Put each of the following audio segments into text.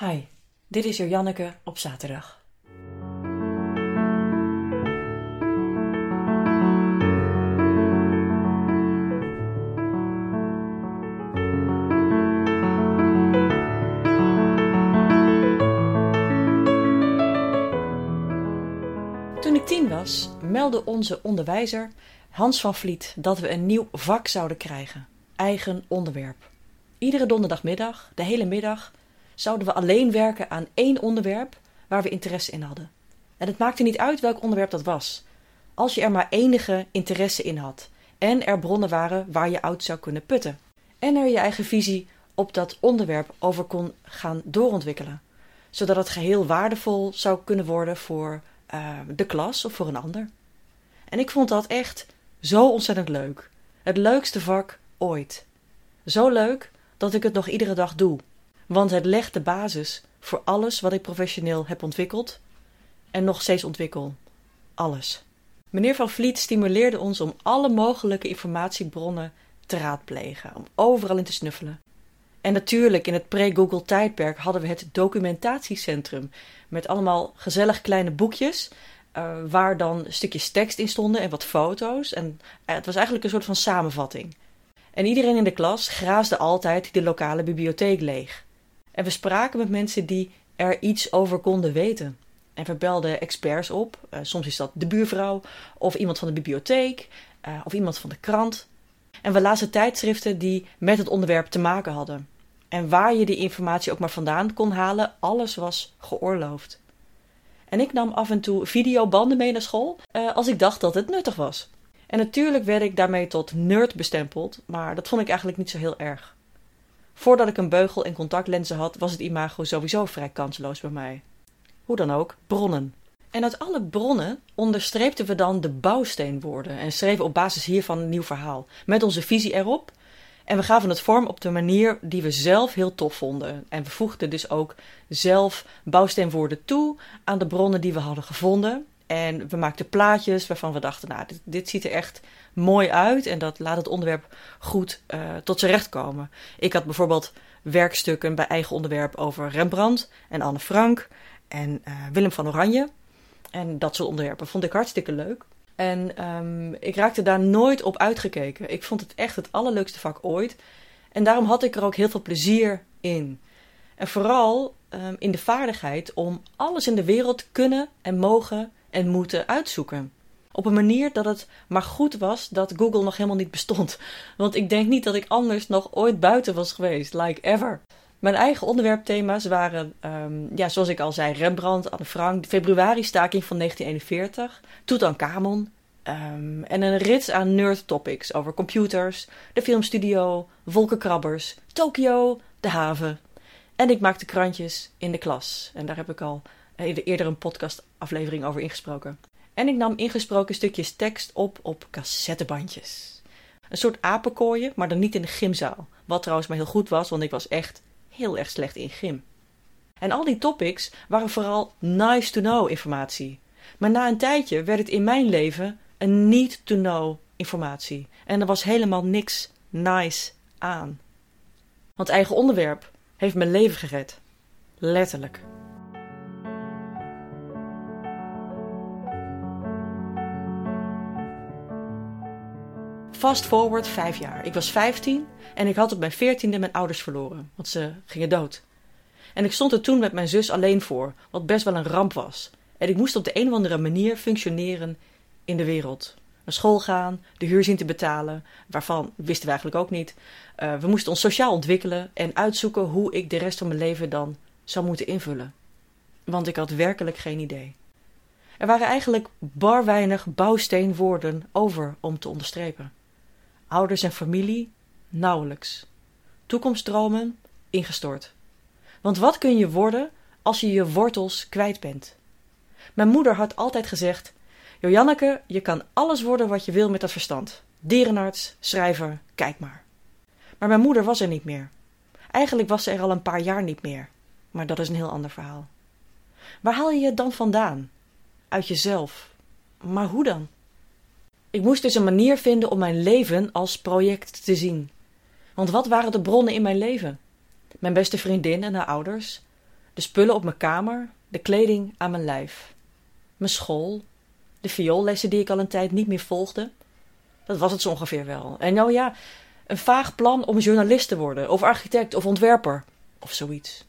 Hi, dit is Janneke op zaterdag. Toen ik tien was, meldde onze onderwijzer Hans van Vliet dat we een nieuw vak zouden krijgen: eigen onderwerp. Iedere donderdagmiddag, de hele middag, zouden we alleen werken aan één onderwerp waar we interesse in hadden. En het maakte niet uit welk onderwerp dat was, als je er maar enige interesse in had en er bronnen waren waar je uit zou kunnen putten. En er je eigen visie op dat onderwerp over kon gaan doorontwikkelen, zodat het geheel waardevol zou kunnen worden voor uh, de klas of voor een ander. En ik vond dat echt zo ontzettend leuk. Het leukste vak ooit. Zo leuk dat ik het nog iedere dag doe want het legt de basis voor alles wat ik professioneel heb ontwikkeld en nog steeds ontwikkel. Alles. Meneer Van Vliet stimuleerde ons om alle mogelijke informatiebronnen te raadplegen, om overal in te snuffelen. En natuurlijk, in het pre-Google tijdperk hadden we het documentatiecentrum met allemaal gezellig kleine boekjes. Uh, waar dan stukjes tekst in stonden en wat foto's. En uh, het was eigenlijk een soort van samenvatting. En iedereen in de klas graasde altijd de lokale bibliotheek leeg. En we spraken met mensen die er iets over konden weten. En we belden experts op. Uh, soms is dat de buurvrouw, of iemand van de bibliotheek, uh, of iemand van de krant. En we lazen tijdschriften die met het onderwerp te maken hadden. En waar je die informatie ook maar vandaan kon halen, alles was geoorloofd. En ik nam af en toe videobanden mee naar school uh, als ik dacht dat het nuttig was. En natuurlijk werd ik daarmee tot nerd bestempeld, maar dat vond ik eigenlijk niet zo heel erg. Voordat ik een beugel en contactlenzen had, was het imago sowieso vrij kansloos bij mij. Hoe dan ook, bronnen. En uit alle bronnen onderstreepten we dan de bouwsteenwoorden en schreven op basis hiervan een nieuw verhaal, met onze visie erop. En we gaven het vorm op de manier die we zelf heel tof vonden. En we voegden dus ook zelf bouwsteenwoorden toe aan de bronnen die we hadden gevonden. En we maakten plaatjes waarvan we dachten, nou, dit, ziet er echt mooi uit en dat laat het onderwerp goed uh, tot zijn recht komen. Ik had bijvoorbeeld werkstukken bij eigen onderwerp over Rembrandt en Anne Frank en uh, Willem van Oranje. En dat soort onderwerpen vond ik hartstikke leuk. En um, ik raakte daar nooit op uitgekeken. Ik vond het echt het allerleukste vak ooit. En daarom had ik er ook heel veel plezier in. En vooral um, in de vaardigheid om alles in de wereld kunnen en mogen en moeten uitzoeken. Op een manier dat het maar goed was dat Google nog helemaal niet bestond. Want ik denk niet dat ik anders nog ooit buiten was geweest, like ever. Mijn eigen onderwerpthema's waren, um, ja, zoals ik al zei, Rembrandt, Anne Frank, de februari-staking van 1941, Tutankhamon um, en een rits aan nerd topics over computers, de filmstudio, wolkenkrabbers, Tokio, de haven. En ik maakte krantjes in de klas. En daar heb ik al eerder een podcastaflevering over ingesproken. En ik nam ingesproken stukjes tekst op op cassettebandjes. Een soort apenkooien, maar dan niet in de gymzaal. Wat trouwens maar heel goed was, want ik was echt heel erg slecht in gym. En al die topics waren vooral nice to know informatie. Maar na een tijdje werd het in mijn leven een need to know informatie. En er was helemaal niks nice aan. Want eigen onderwerp heeft mijn leven gered. Letterlijk. Fast forward vijf jaar. Ik was vijftien en ik had op mijn veertiende mijn ouders verloren, want ze gingen dood. En ik stond er toen met mijn zus alleen voor, wat best wel een ramp was. En ik moest op de een of andere manier functioneren in de wereld. Naar school gaan, de huur zien te betalen, waarvan wisten we eigenlijk ook niet. Uh, we moesten ons sociaal ontwikkelen en uitzoeken hoe ik de rest van mijn leven dan zou moeten invullen. Want ik had werkelijk geen idee. Er waren eigenlijk bar weinig bouwsteenwoorden over om te onderstrepen. Ouders en familie nauwelijks. Toekomstdromen ingestort. Want wat kun je worden als je je wortels kwijt bent? Mijn moeder had altijd gezegd: Jojanneke, je kan alles worden wat je wil met dat verstand. Dierenarts, schrijver, kijk maar. Maar mijn moeder was er niet meer. Eigenlijk was ze er al een paar jaar niet meer. Maar dat is een heel ander verhaal. Waar haal je het dan vandaan? Uit jezelf. Maar hoe dan? Ik moest dus een manier vinden om mijn leven als project te zien. Want wat waren de bronnen in mijn leven? Mijn beste vriendin en haar ouders, De spullen op mijn kamer, de kleding aan mijn lijf. Mijn school, de vioollessen die ik al een tijd niet meer volgde. Dat was het zo ongeveer wel. En nou ja, een vaag plan om journalist te worden, of architect of ontwerper, of zoiets.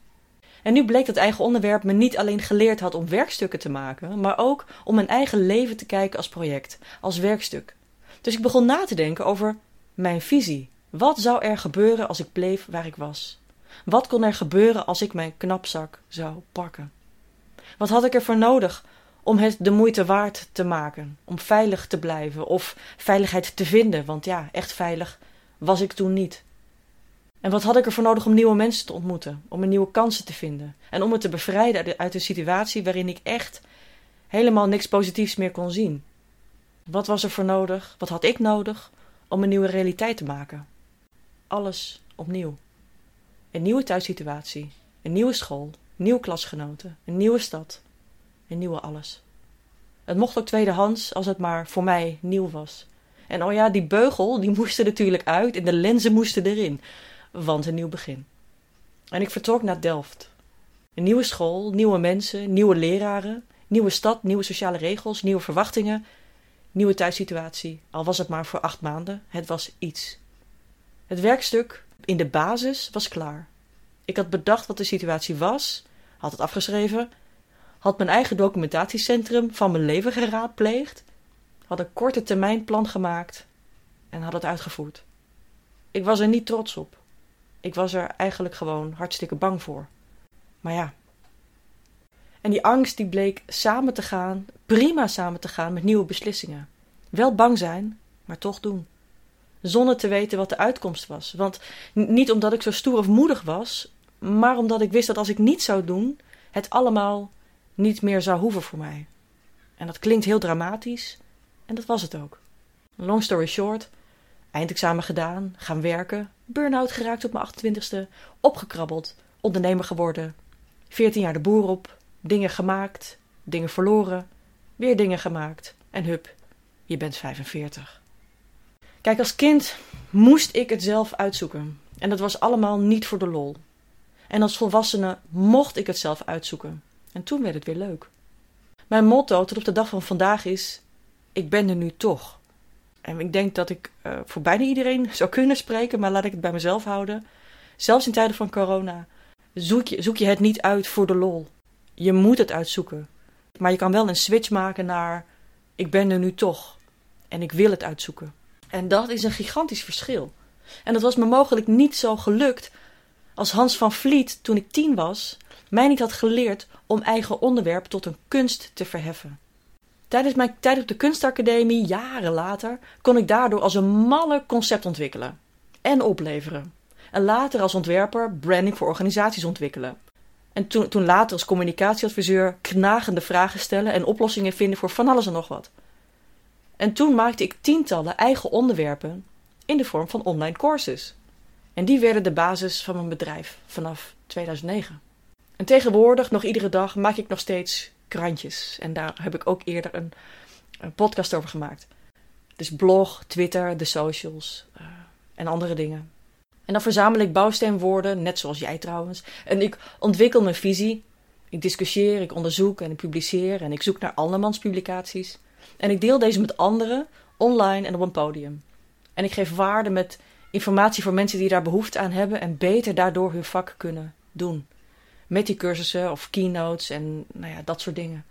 En nu bleek dat eigen onderwerp me niet alleen geleerd had om werkstukken te maken, maar ook om mijn eigen leven te kijken als project, als werkstuk. Dus ik begon na te denken over mijn visie. Wat zou er gebeuren als ik bleef waar ik was? Wat kon er gebeuren als ik mijn knapzak zou pakken? Wat had ik ervoor nodig om het de moeite waard te maken, om veilig te blijven of veiligheid te vinden? Want ja, echt veilig was ik toen niet. En wat had ik ervoor nodig om nieuwe mensen te ontmoeten, om een nieuwe kansen te vinden en om me te bevrijden uit een situatie waarin ik echt helemaal niks positiefs meer kon zien? Wat was er voor nodig? Wat had ik nodig om een nieuwe realiteit te maken? Alles opnieuw. Een nieuwe thuissituatie, een nieuwe school, nieuwe klasgenoten, een nieuwe stad, een nieuwe alles. Het mocht ook tweedehands als het maar voor mij nieuw was. En oh ja, die beugel die moest er natuurlijk uit en de lenzen moesten erin, want een nieuw begin. En ik vertrok naar Delft. Een nieuwe school, nieuwe mensen, nieuwe leraren, nieuwe stad, nieuwe sociale regels, nieuwe verwachtingen, nieuwe thuissituatie. Al was het maar voor acht maanden, het was iets. Het werkstuk in de basis was klaar. Ik had bedacht wat de situatie was, had het afgeschreven, had mijn eigen documentatiecentrum van mijn leven geraadpleegd, had een korte termijn plan gemaakt en had het uitgevoerd. Ik was er niet trots op. Ik was er eigenlijk gewoon hartstikke bang voor. Maar ja. En die angst die bleek samen te gaan, prima samen te gaan met nieuwe beslissingen. Wel bang zijn, maar toch doen zonder te weten wat de uitkomst was. Want niet omdat ik zo stoer of moedig was, maar omdat ik wist dat als ik niet zou doen, het allemaal niet meer zou hoeven voor mij. En dat klinkt heel dramatisch, en dat was het ook. Long story short, eindexamen gedaan, gaan werken, burn-out geraakt op mijn 28ste, opgekrabbeld, ondernemer geworden, 14 jaar de boer op, dingen gemaakt, dingen verloren, weer dingen gemaakt, en hup, je bent 45. Kijk, als kind moest ik het zelf uitzoeken. En dat was allemaal niet voor de lol. En als volwassene mocht ik het zelf uitzoeken. En toen werd het weer leuk. Mijn motto tot op de dag van vandaag is: Ik ben er nu toch. En ik denk dat ik uh, voor bijna iedereen zou kunnen spreken, maar laat ik het bij mezelf houden. Zelfs in tijden van corona zoek je, zoek je het niet uit voor de lol. Je moet het uitzoeken. Maar je kan wel een switch maken naar: Ik ben er nu toch. En ik wil het uitzoeken. En dat is een gigantisch verschil. En dat was me mogelijk niet zo gelukt als Hans van Vliet, toen ik tien was, mij niet had geleerd om eigen onderwerp tot een kunst te verheffen. Tijdens mijn tijd op de kunstacademie, jaren later, kon ik daardoor als een malle concept ontwikkelen en opleveren. En later als ontwerper branding voor organisaties ontwikkelen. En toen, toen later als communicatieadviseur knagende vragen stellen en oplossingen vinden voor van alles en nog wat. En toen maakte ik tientallen eigen onderwerpen in de vorm van online courses. En die werden de basis van mijn bedrijf vanaf 2009. En tegenwoordig, nog iedere dag, maak ik nog steeds krantjes. En daar heb ik ook eerder een, podcast over gemaakt. Dus blog, Twitter, de socials uh, en andere dingen. En dan verzamel ik bouwsteenwoorden, net zoals jij trouwens. En ik ontwikkel mijn visie. Ik discussieer, ik onderzoek en ik publiceer. En ik zoek naar andermans publicaties. En ik deel deze met anderen, online en op een podium. En ik geef waarde met informatie voor mensen die daar behoefte aan hebben en beter daardoor hun vak kunnen doen. Met die cursussen of keynotes en nou ja, dat soort dingen.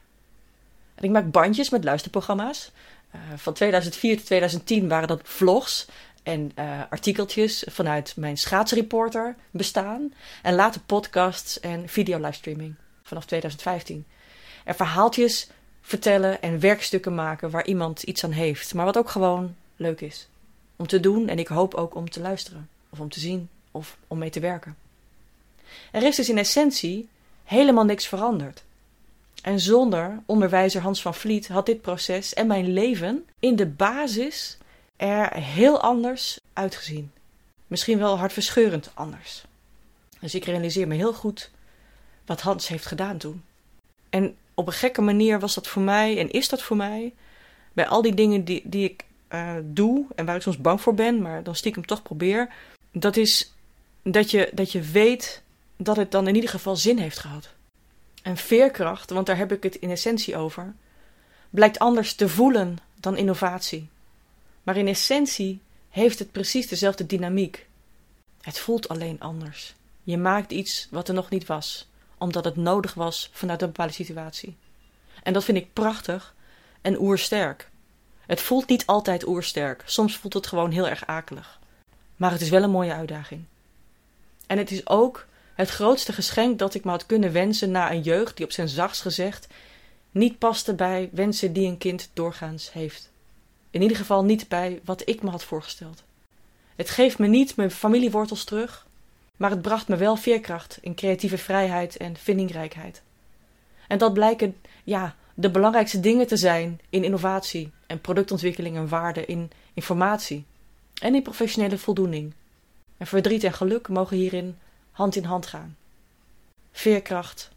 En ik maak bandjes met luisterprogramma's. Uh, van 2004 tot 2010 waren dat vlogs en uh, artikeltjes vanuit mijn schaatsreporter bestaan. En later podcasts en video-livestreaming vanaf 2015. En verhaaltjes vertellen en werkstukken maken waar iemand iets aan heeft, maar wat ook gewoon leuk is om te doen en ik hoop ook om te luisteren of om te zien of om mee te werken. Er is dus in essentie helemaal niks veranderd. En zonder onderwijzer Hans van Vliet had dit proces en mijn leven in de basis er heel anders uitgezien. Misschien wel hartverscheurend anders. Dus ik realiseer me heel goed wat Hans heeft gedaan toen. En op een gekke manier was dat voor mij en is dat voor mij. Bij al die dingen die, die ik uh, doe en waar ik soms bang voor ben, maar dan stiekem toch probeer. Dat is dat je, dat je weet dat het dan in ieder geval zin heeft gehad. En veerkracht, want daar heb ik het in essentie over, blijkt anders te voelen dan innovatie. Maar in essentie heeft het precies dezelfde dynamiek. Het voelt alleen anders. Je maakt iets wat er nog niet was, omdat het nodig was vanuit een bepaalde situatie. En dat vind ik prachtig en oersterk. Het voelt niet altijd oersterk, soms voelt het gewoon heel erg akelig. Maar het is wel een mooie uitdaging. En het is ook het grootste geschenk dat ik me had kunnen wensen na een jeugd die op zijn zachts gezegd niet paste bij wensen die een kind doorgaans heeft. In ieder geval niet bij wat ik me had voorgesteld. Het geeft me niet mijn familiewortels terug, maar het bracht me wel veerkracht in creatieve vrijheid en vindingrijkheid. En dat blijken, ja, de belangrijkste dingen te zijn in innovatie en productontwikkeling en waarde in informatie en in professionele voldoening. En verdriet en geluk mogen hierin hand in hand gaan. Veerkracht,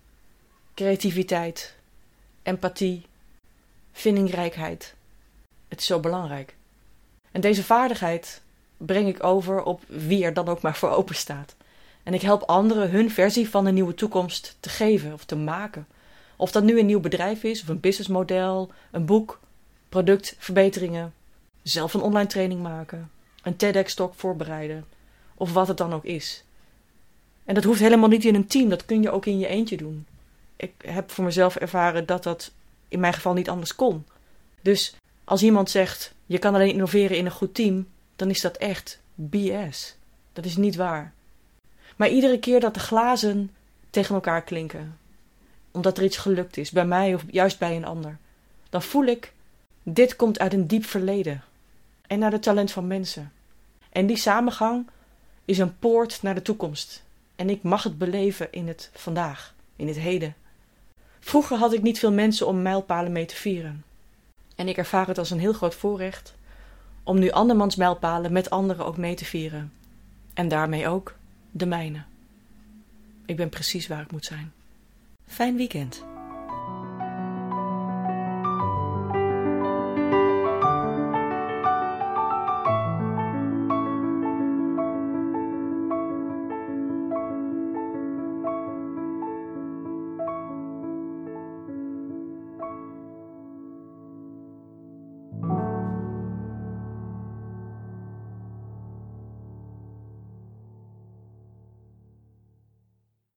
creativiteit, empathie, vindingrijkheid. Het is zo belangrijk. En deze vaardigheid breng ik over op wie er dan ook maar voor open staat. En ik help anderen hun versie van een nieuwe toekomst te geven of te maken. Of dat nu een nieuw bedrijf is, of een businessmodel, een boek, productverbeteringen, zelf een online training maken, een TEDx-talk voorbereiden, of wat het dan ook is. En dat hoeft helemaal niet in een team, dat kun je ook in je eentje doen. Ik heb voor mezelf ervaren dat dat in mijn geval niet anders kon. Dus als iemand zegt: je kan alleen innoveren in een goed team, dan is dat echt BS. Dat is niet waar. Maar iedere keer dat de glazen tegen elkaar klinken, omdat er iets gelukt is, bij mij of juist bij een ander, dan voel ik: dit komt uit een diep verleden en naar het talent van mensen. En die samengang is een poort naar de toekomst. En ik mag het beleven in het vandaag, in het heden. Vroeger had ik niet veel mensen om mijlpalen mee te vieren. En ik ervaar het als een heel groot voorrecht om nu andermans mijlpalen met anderen ook mee te vieren. En daarmee ook de mijne. Ik ben precies waar ik moet zijn. Fijn weekend.